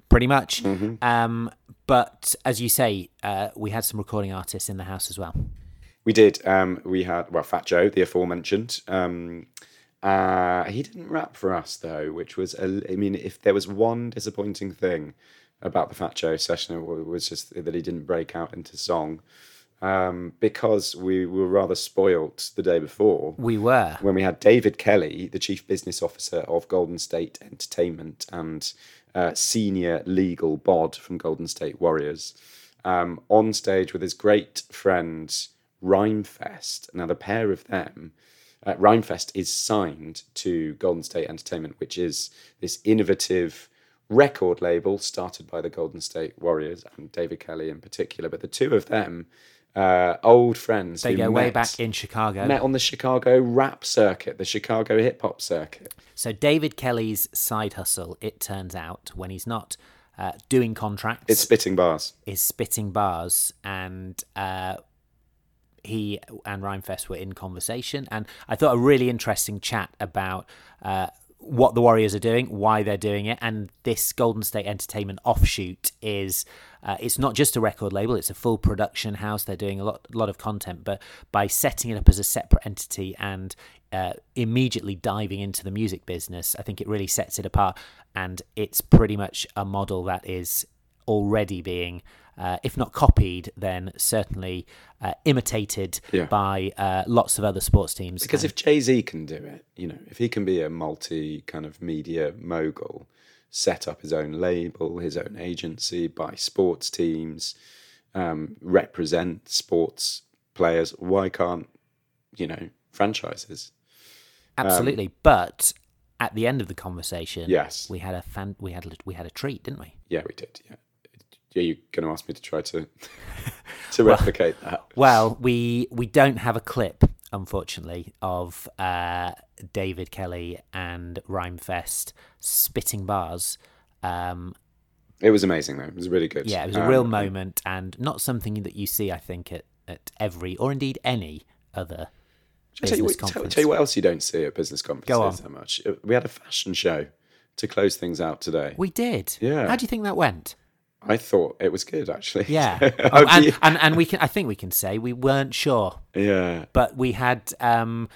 Pretty much. Mm-hmm. Um, but as you say, uh, we had some recording artists in the house as well. We did. Um, we had well, Fat Joe, the aforementioned. Um, uh, he didn't rap for us though, which was a, I mean, if there was one disappointing thing about the Fat Joe session, it was just that he didn't break out into song. Um, because we were rather spoilt the day before. We were. When we had David Kelly, the chief business officer of Golden State Entertainment and uh, senior legal bod from Golden State Warriors, um, on stage with his great friend Rhymefest. Now, the pair of them, uh, Rhymefest is signed to Golden State Entertainment, which is this innovative record label started by the Golden State Warriors and David Kelly in particular. But the two of them, uh, old friends, They go way back in Chicago. met on the Chicago rap circuit, the Chicago hip hop circuit. So David Kelly's side hustle, it turns out, when he's not uh, doing contracts, It's spitting bars. is spitting bars, and uh, he and Rhymefest were in conversation, and I thought a really interesting chat about. Uh, what the Warriors are doing, why they're doing it, and this Golden State Entertainment offshoot is uh, it's not just a record label; it's a full production house. They're doing a lot, lot of content, but by setting it up as a separate entity and uh, immediately diving into the music business, I think it really sets it apart. And it's pretty much a model that is already being, uh, if not copied, then certainly uh, imitated Yeah. by uh, lots of other sports teams. Because And- if Jay Z can do it, you know, if he can be a multi kind of media mogul, set up his own label, his own agency, buy sports teams, um, represent sports players, why can't, you know, franchises? absolutely, but at the end of the conversation, Yes. we had a fan, we had a, we had a treat, didn't we? Yeah, we did. Yeah. Are you're going to ask me to try to [laughs] to replicate that? Well, we we don't have a clip, unfortunately, of uh, David Kelly and Rhymefest spitting bars. Um, It was amazing, though. It was really good. yeah, it was a Um, real moment and not something that you see, I think, at, at every or indeed any other I tell you, business what, tell, conference. tell you what else you don't see at business conferences on. so much. We had a fashion show to close things out today. We did. Yeah. How do you think that went? I thought it was good, actually. Yeah. [laughs] Oh, and, and and we can. I think we can say we weren't sure, yeah. but we had um,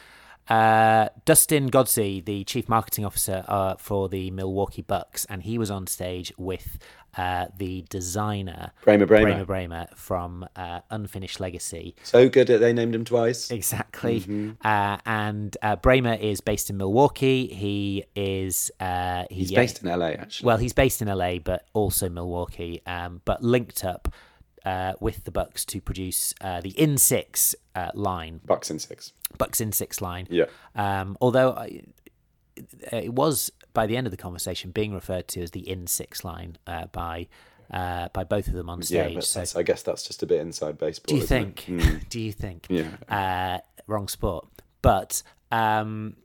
uh, Dustin Godsey, the chief marketing officer uh, for the Milwaukee Bucks, and he was on stage with uh, the designer Bramer Bramer. Bramer Bramer from uh, Unfinished Legacy. So good that they named him twice. Exactly. Mm-hmm. Uh, and uh, Bramer is based in Milwaukee. He is. Uh, he, He's based in LA, actually. Well, he's based in LA, but also Milwaukee. Um, but linked up uh, with the Bucks to produce uh, the In Six uh, line, Bucks in six. Bucks In Six line. Yeah. Um, although I, it was by the end of the conversation being referred to as the In Six line uh, by uh, by both of them on Yeah, stage. but so I guess that's just a bit inside baseball. do you think? Mm. [laughs] Do you think? Yeah. Uh, wrong sport. But um,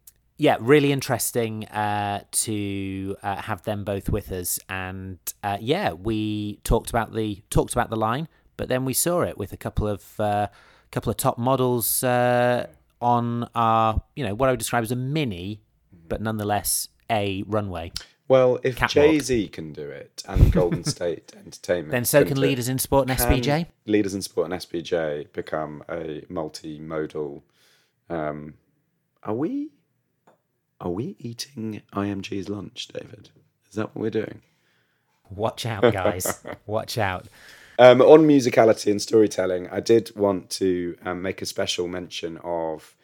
yeah, really interesting uh, to uh, have them both with us. And uh, yeah, we talked about the talked about the line, but then we saw it with a couple of uh, couple of top models uh, on our you know what I would describe as a mini, but nonetheless a runway. Well, if Jay Z can do it and Golden [laughs] State Entertainment, Then so can it, leaders in sport and can SBJ. Leaders in sport and SBJ become a multimodal. Um, are we? Are we eating IMG's lunch, David? Is that what we're doing? Watch out, guys! [laughs] Watch out. Um, on musicality and storytelling, I did want to um, make a special mention of,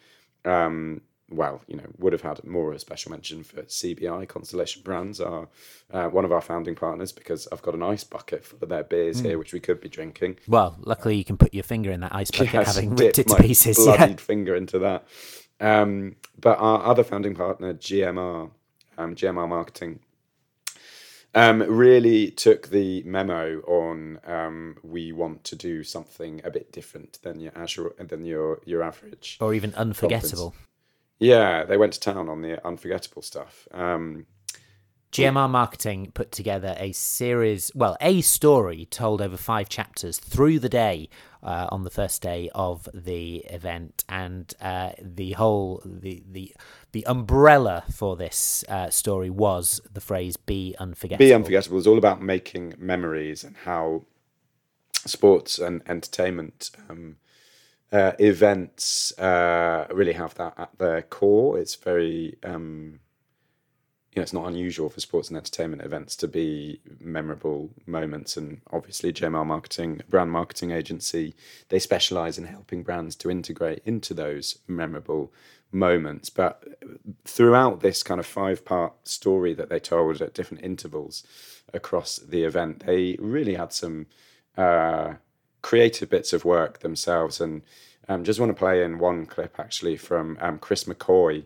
um, well, you know, would have had more of a special mention for CBI, Constellation Brands, are uh, one of our founding partners, because I've got an ice bucket full of their beers here, which we could be drinking. Well, luckily you can put your finger in that ice bucket, Yes, having ripped it to my pieces. bloodied Yeah. finger into that. Um, but our other founding partner, GMR, um, GMR Marketing, um, really took the memo on um, we want to do something a bit different than your Azure, than your your average. or even unforgettable. Yeah, they went to town on the unforgettable stuff. Um, GMR Marketing put together a series, well, a story told over five chapters through the day uh, on the first day of the event, and uh, the whole the the the umbrella for this uh, story was the phrase "be unforgettable." Be Unforgettable is all about making memories and how sports and entertainment um, uh, events uh, really have that at their core. It's very, um, you know, it's not unusual for sports and entertainment events to be memorable moments. And obviously, GMR Marketing, brand marketing agency, they specialize in helping brands to integrate into those memorable moments. But throughout this kind of five part story that they told at different intervals across the event, they really had some uh, creative bits of work themselves. And um, just want to play in one clip actually from um, Chris McCoy,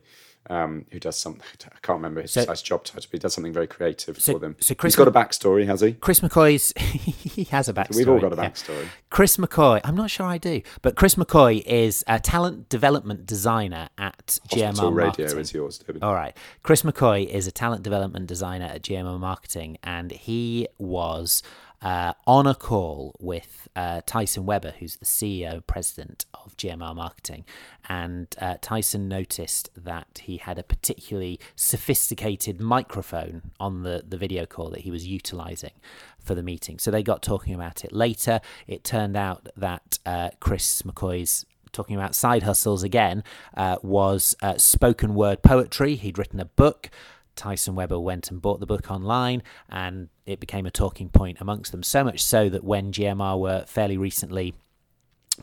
um, who does something. [laughs] I can't remember his So- precise job title, but he does something very creative So- for them. so Chris He's got a backstory, has he? Chris McCoy's [laughs] he has a backstory. We've all got a yeah. backstory. Chris McCoy, I'm not sure I do, but Chris McCoy is a talent development designer at Hospital GMR Radio Marketing. is yours, David. All right. Chris McCoy is a talent development designer at GMR Marketing, and he was uh, on a call with uh, Tyson Webber, who's the CEO president of GMR Marketing. And uh, Tyson noticed that he had a particularly sophisticated microphone on the, the video call that he was utilizing for the meeting. So they got talking about it later. It turned out that uh, Chris McCoy's talking about side hustles again, uh, was uh, spoken word poetry. He'd written a book. Tyson Webber went and bought the book online, and it became a talking point amongst them. So much so that when GMR were fairly recently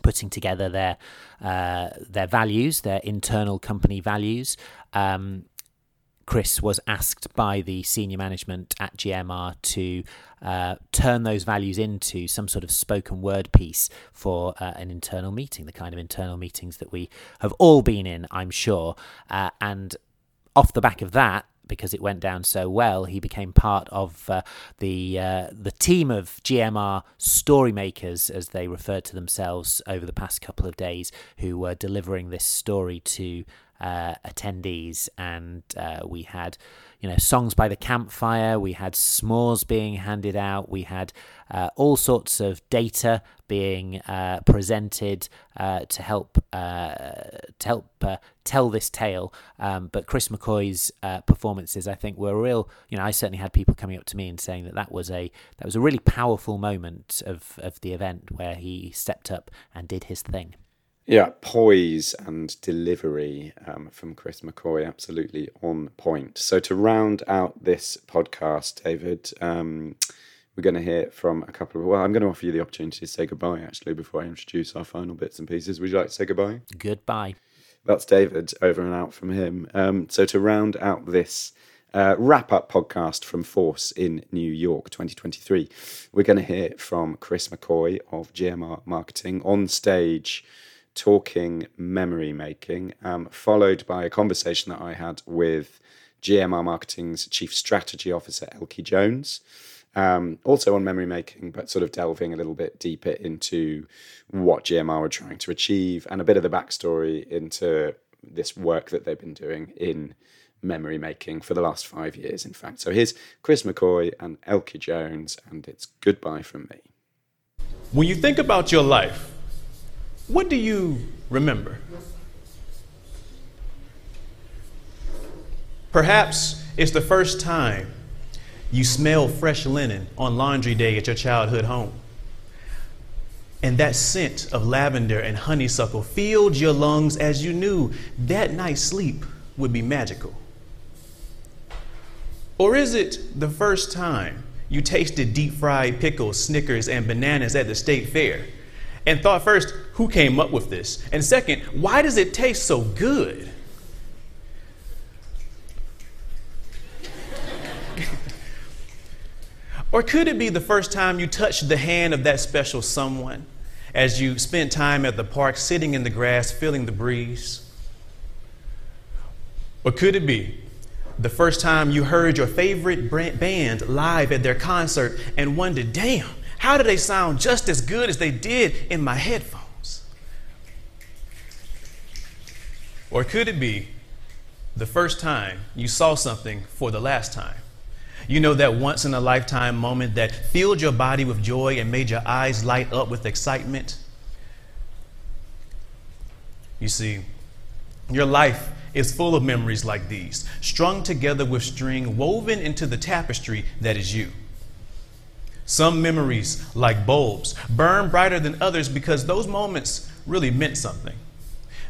putting together their uh, their values, their internal company values, um, Chris was asked by the senior management at GMR to uh, turn those values into some sort of spoken word piece for uh, an internal meeting, the kind of internal meetings that we have all been in, I'm sure. Uh, and off the back of that, because it went down so well, he became part of uh, the uh, the team of GMR story makers, as they referred to themselves over the past couple of days, who were delivering this story to uh, attendees. And uh, we had, you know, songs by the campfire. We had s'mores being handed out. We had uh, all sorts of data being uh, presented uh, to help uh, to help tell this tale. Um, but Chris McCoy's performances, I think, were real. You know, I certainly had people coming up to me and saying that that was a that was a really powerful moment of of the event where he stepped up and did his thing. Yeah, poise and delivery um, from Chris McCoy, absolutely on point. So, to round out this podcast, David, um, we're going to hear from a couple of. Well, I'm going to offer you the opportunity to say goodbye, actually, before I introduce our final bits and pieces. Would you like to say goodbye? Goodbye. That's David, over and out from him. Um, so, to round out this uh, wrap up podcast from Force in New York 2023, we're going to hear from Chris McCoy of GMR Marketing on stage talking memory making, um, followed by a conversation that I had with GMR Marketing's Chief Strategy Officer, Elke Jones. Um, also on memory making, but sort of delving a little bit deeper into what GMR were trying to achieve and a bit of the backstory into this work that they've been doing in memory making for the last five years, in fact. So here's Chris McCoy and Elke Jones, and it's goodbye from me. When you think about your life, what do you remember? Perhaps it's the first time you smell fresh linen on laundry day at your childhood home. And that scent of lavender and honeysuckle filled your lungs as you knew that night's sleep would be magical. Or is it the first time you tasted deep fried pickles, Snickers, and bananas at the state fair and thought first, who came up with this? And second, why does it taste so good? [laughs] Or could it be the first time you touched the hand of that special someone as you spent time at the park sitting in the grass, feeling the breeze? Or could it be the first time you heard your favorite band live at their concert and wondered, damn, how do they sound just as good as they did in my headphones? Or could it be the first time you saw something for the last time? You know that once in a lifetime moment that filled your body with joy and made your eyes light up with excitement? You see, your life is full of memories like these, strung together with string woven into the tapestry that is you. Some memories, like bulbs, burn brighter than others because those moments really meant something.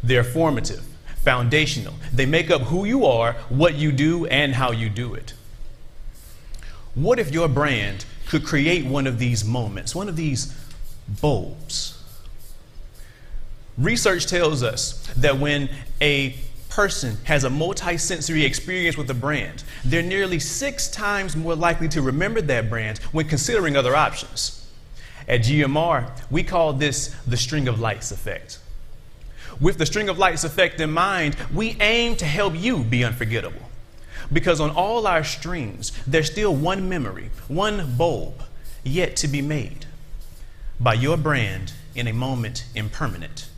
They're formative, foundational. They make up who you are, what you do, and how you do it. What if your brand could create one of these moments, one of these bulbs? Research tells us that when a person has a multi-sensory experience with a brand, they're nearly six times more likely to remember that brand when considering other options. At GMR, we call this the string of lights effect. With the string of lights effect in mind, we aim to help you be unforgettable. Because on all our strings, there's still one memory, one bulb yet to be made by your brand in a moment impermanent.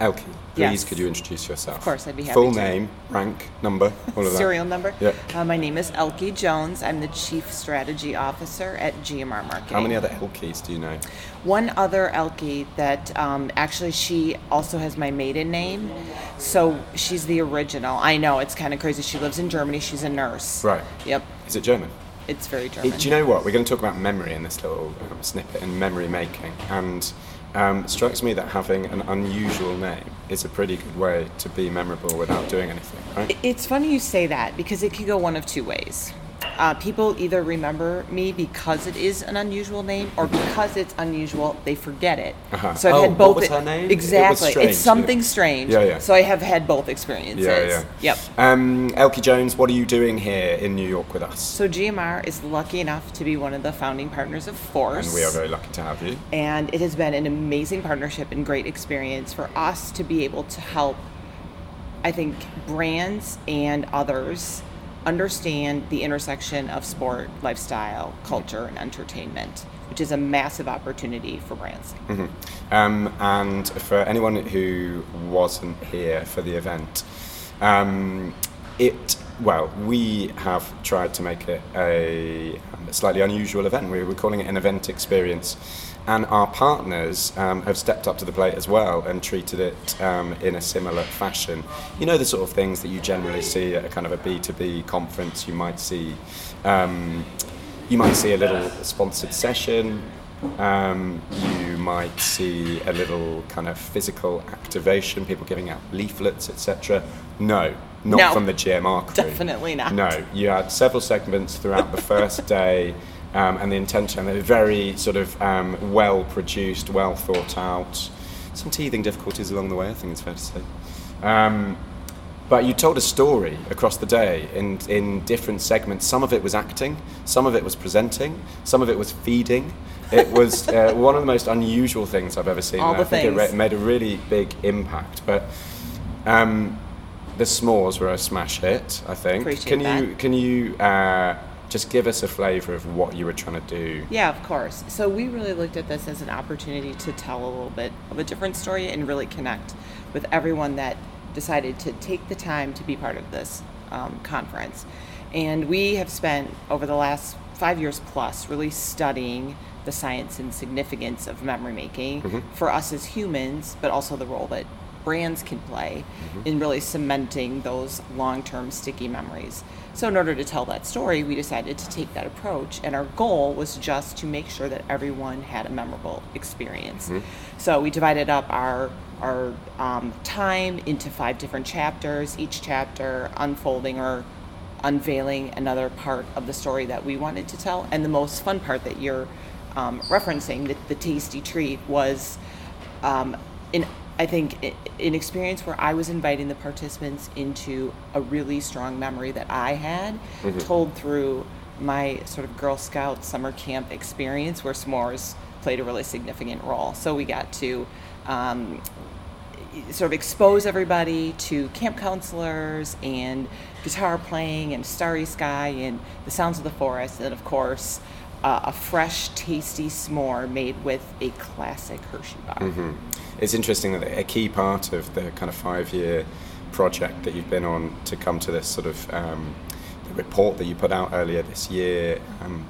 Elke, please Yes. could you introduce yourself? Of course, I'd be happy Full to. name, rank, number, all of that. Serial number? Yeah. Uh, my name is Elke Jones. I'm the Chief Strategy Officer at GMR Marketing. How many other Elkes do you know? One other Elke that um, actually she also has my maiden name. So she's the original. I know, it's kind of crazy. She lives in Germany. She's a nurse. Right. Yep. Is it German? It's very German. It- do you know what? We're going to talk about memory in this little um, snippet in memory making. And um, strikes me that having an unusual name is a pretty good way to be memorable without doing anything, right? It's funny you say that because it could go one of two ways. Uh, people either remember me because it is an unusual name, or because it's unusual, they forget it. Uh-huh. So I've Oh, had what both. was her name? It was Exactly. strange, it's something yeah. strange. Yeah, yeah. So I have had both experiences. Yeah, yeah. Yep. Um, Elke Jones, what are you doing here in New York with us? So GMR is lucky enough to be one of the founding partners of Force. And we are very lucky to have you. and it has been an amazing partnership and great experience for us to be able to help i think brands and others understand the intersection of sport lifestyle culture and entertainment which is a massive opportunity for brands. Um, and for anyone who wasn't here for the event, um, it well, we have tried to make it a, slightly unusual event. We were calling it an event experience, and our partners um, have stepped up to the plate as well and treated it um, in a similar fashion. You know the sort of things that you generally see at a kind of a B two B conference. You might see. Um, you might see a little sponsored session. Um, you might see a little kind of physical activation, people giving out leaflets, etc. No, not No. from the GMR crew. Definitely not. No, you had several segments throughout the first day, um, and the intention. They're very sort of um, well produced, well thought out. Some teething difficulties along the way, I think it's fair to say. Um, but you told a story across the day in, in different segments. Some of it was acting, some of it was presenting, some of it was feeding. It [laughs] was uh, one of the most unusual things I've ever seen. All and I the think it things. re- made a really big impact. But um, the s'mores were a smash hit, I think. Appreciate can you that. can you uh, just give us a flavour of what you were trying to do? yeah of course. So we really looked at this as an opportunity to tell a little bit of a different story and really connect with everyone that decided to take the time to be part of this um, conference. And we have spent over the last five years plus really studying the science and significance of memory making for us as humans but also the role that brands can play in really cementing those long-term sticky memories. So in order to tell that story, we decided to take that approach and our goal was just to make sure that everyone had a memorable experience. So we divided up our our um, time into five different chapters, each chapter unfolding or unveiling another part of the story that we wanted to tell. And the most fun part that you're um, referencing, the, the tasty treat, was um, in I think an experience where I was inviting the participants into a really strong memory that I had, told through my sort of Girl Scout summer camp experience, where s'mores played a really significant role. So we got to um, sort of expose everybody to camp counselors and guitar playing and starry sky and the sounds of the forest. And of course uh, a fresh tasty s'more made with a classic hershey bar It's interesting that a key part of the kind of five-year project that you've been on to come to this sort of um, report that you put out earlier this year um,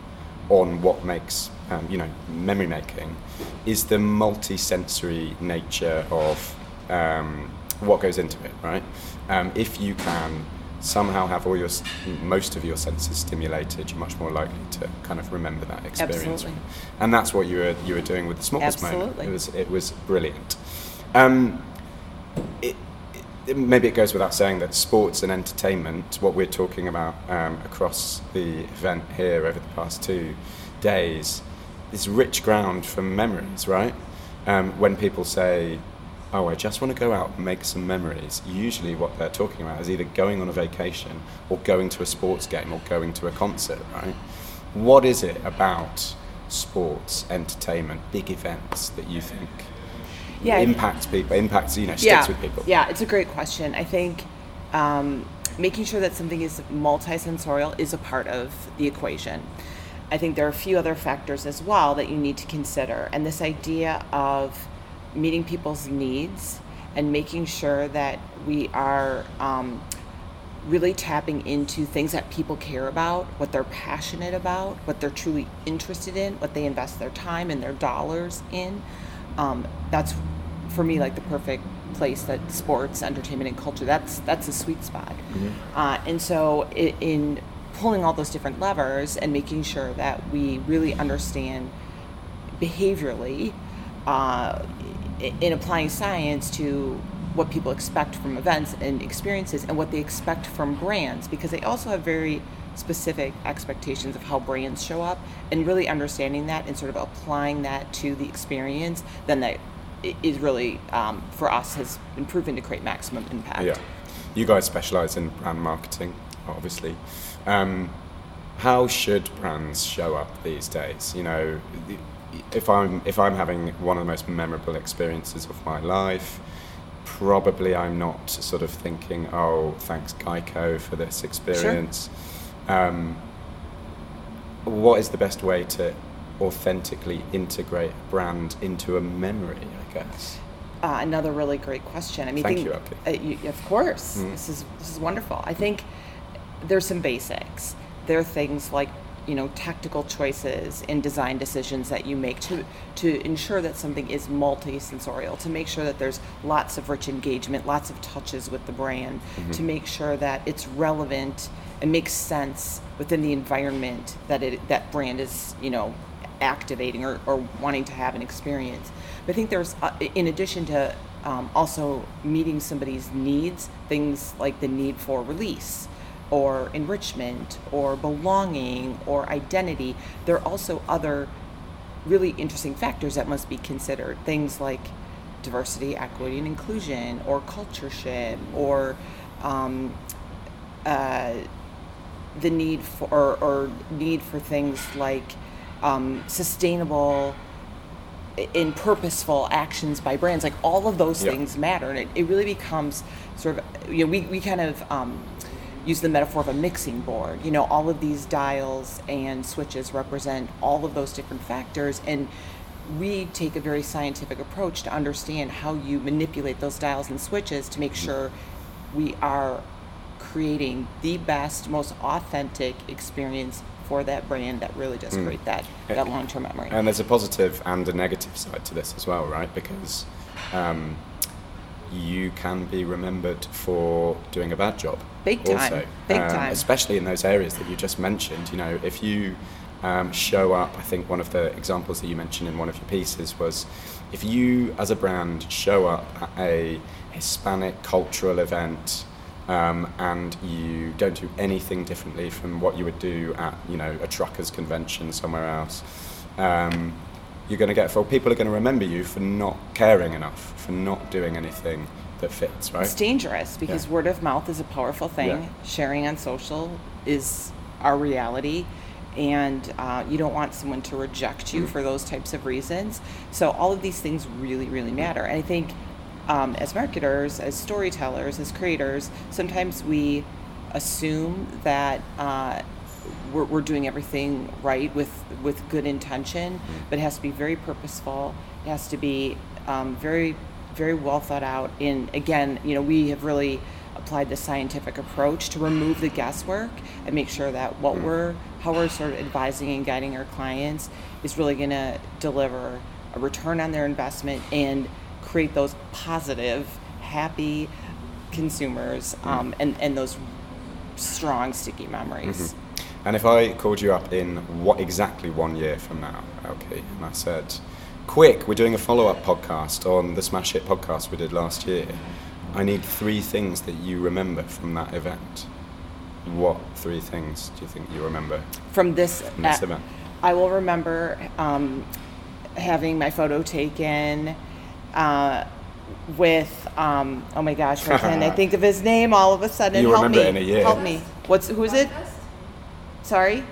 on what makes um, you know memory making is the multi-sensory nature of um, what goes into it, right? Um, if you can somehow have all your most of your senses stimulated, you're much more likely to kind of remember that experience. Absolutely. And that's what you were you were doing with the smallest moment. It was it was brilliant. Um, it, it, maybe it goes without saying that sports and entertainment, what we're talking about um, across the event here over the past two days, is rich ground for memories, right? Um, when people say, "Oh, I just want to go out and make some memories," usually what they're talking about is either going on a vacation or going to a sports game or going to a concert, right? What is it about sports, entertainment, big events that you think Yeah, impacts people, impacts you know sticks yeah, with people? Yeah, it's a great question. I think um, making sure that something is multisensorial is a part of the equation. I think there are a few other factors as well that you need to consider. And this idea of meeting people's needs and making sure that we are um, really tapping into things that people care about, what they're passionate about, what they're truly interested in, what they invest their time and their dollars in. Um, that's for me like the perfect place that sports, entertainment, and culture. That's that's a sweet spot. Uh, and so i in pulling all those different levers and making sure that we really understand behaviorally uh, in applying science to what people expect from events and experiences and what they expect from brands because they also have very specific expectations of how brands show up and really understanding that and sort of applying that to the experience then that is really um, for us has been proven to create maximum impact Yeah. You guys specialize in brand marketing, obviously. Um, how should brands show up these days? You know, if I'm if I'm having one of the most memorable experiences of my life, probably I'm not sort of thinking, oh, thanks Geico for this experience. Um, what is the best way to authentically integrate a brand into a memory? I guess. uh, another really great question. I mean, Thank think- you, uh, you, of course, Mm. this is this is wonderful. I think there's some basics. There are things like you know tactical choices and design decisions that you make to to ensure that something is multi-sensorial. To make sure that there's lots of rich engagement, lots of touches with the brand. To make sure that it's relevant and makes sense within the environment that it that brand is you know activating or, or wanting to have an experience. But I think there's, uh, in addition to um, also meeting somebody's needs, things like the need for release or enrichment or belonging or identity, there are also other really interesting factors that must be considered. Things like diversity, equity, and inclusion, or cultureship, or um, uh, the need for or, or need for things like um, sustainable in purposeful actions by brands like all of those Yeah. things matter and it, it really becomes sort of you know we, we kind of um, use the metaphor of a mixing board. You know all of these dials and switches represent all of those different factors and we take a very scientific approach to understand how you manipulate those dials and switches to make sure we are creating the best most authentic experience for that brand that really does create that, that long-term memory. And there's a positive and a negative side to this as well, right? Because um, you can be remembered for doing a bad job. Big time. Also. Big Um, time. Especially in those areas that you just mentioned. You know, if you um, show up, I think one of the examples that you mentioned in one of your pieces was if you, as a brand, show up at a Hispanic cultural event um, and you don't do anything differently from what you would do at, you know, a truckers convention somewhere else, um, you're going to get, well, people are going to remember you for not caring enough, for not doing anything that fits, right? It's dangerous because Yeah. word of mouth is a powerful thing. Yeah. Sharing on social is our reality. And uh, you don't want someone to reject Mm. you for those types of reasons. So, all of these things really, really matter. And I think um, as marketers, as storytellers, as creators, sometimes we assume that uh, we're, we're doing everything right with, with good intention, but it has to be very purposeful. It has to be um, very, very well thought out. And again, you know, we have really applied the scientific approach to remove the guesswork and make sure that what we're, how we're sort of advising and guiding our clients is really going to deliver a return on their investment and create those positive, happy consumers um, and, and those strong, sticky memories. And if I called you up in what exactly one year from now, okay, and I said, quick, we're doing a follow-up podcast on the Smash Hit podcast we did last year. I need three things that you remember from that event. What three things do you think you remember? From this, From this uh, event. I will remember um, having my photo taken uh, with, um, oh my gosh, why can't I [laughs] think of his name all of a sudden? You'll Help remember me. it in a year. Help me. What's, who is it? Sorry?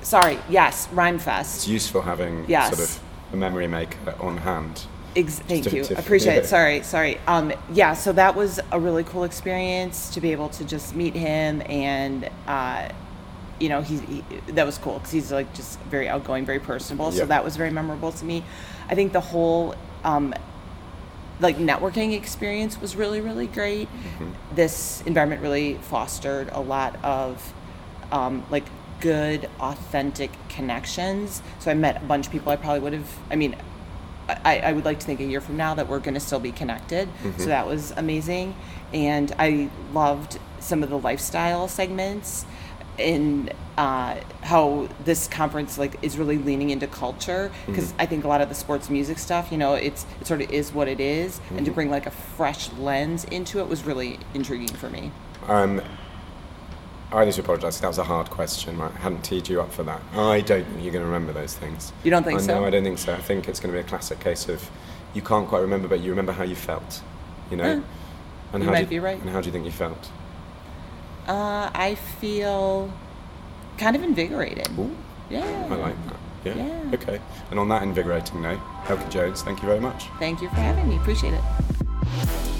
sorry, yes, It's useful having Yes. sort of a memory maker on hand. Ex- thank you. Appreciate yeah. it. [laughs] Sorry, sorry. Um, yeah, so that was a really cool experience to be able to just meet him and, uh, you know, he, he that was cool because he's like just very outgoing, very personable. Yeah. So that was very memorable to me. I think the whole um, like networking experience was really, really great. This environment really fostered a lot of um, like good, authentic connections. So I met a bunch of people I probably would have. I mean, I, I would like to think a year from now that we're going to still be connected. So that was amazing. And I loved some of the lifestyle segments in uh, how this conference like is really leaning into culture because I think a lot of the sports music stuff, you know, it's it sort of is what it is, and to bring like a fresh lens into it was really intriguing for me. Um, I need to apologise. That was a hard question. I hadn't teed you up for that. I don't think you're going to remember those things. You don't think I, so? No, I don't think so. I think it's going to be a classic case of you can't quite remember, but you remember how you felt. You know. Eh, and you how might do be right. And how do you think you felt? Uh, I feel kind of invigorated. Ooh, Yeah. I like that. Yeah. Yeah. Okay. And on that invigorating note, Elke Jones, thank you very much. Thank you for having me. Appreciate it.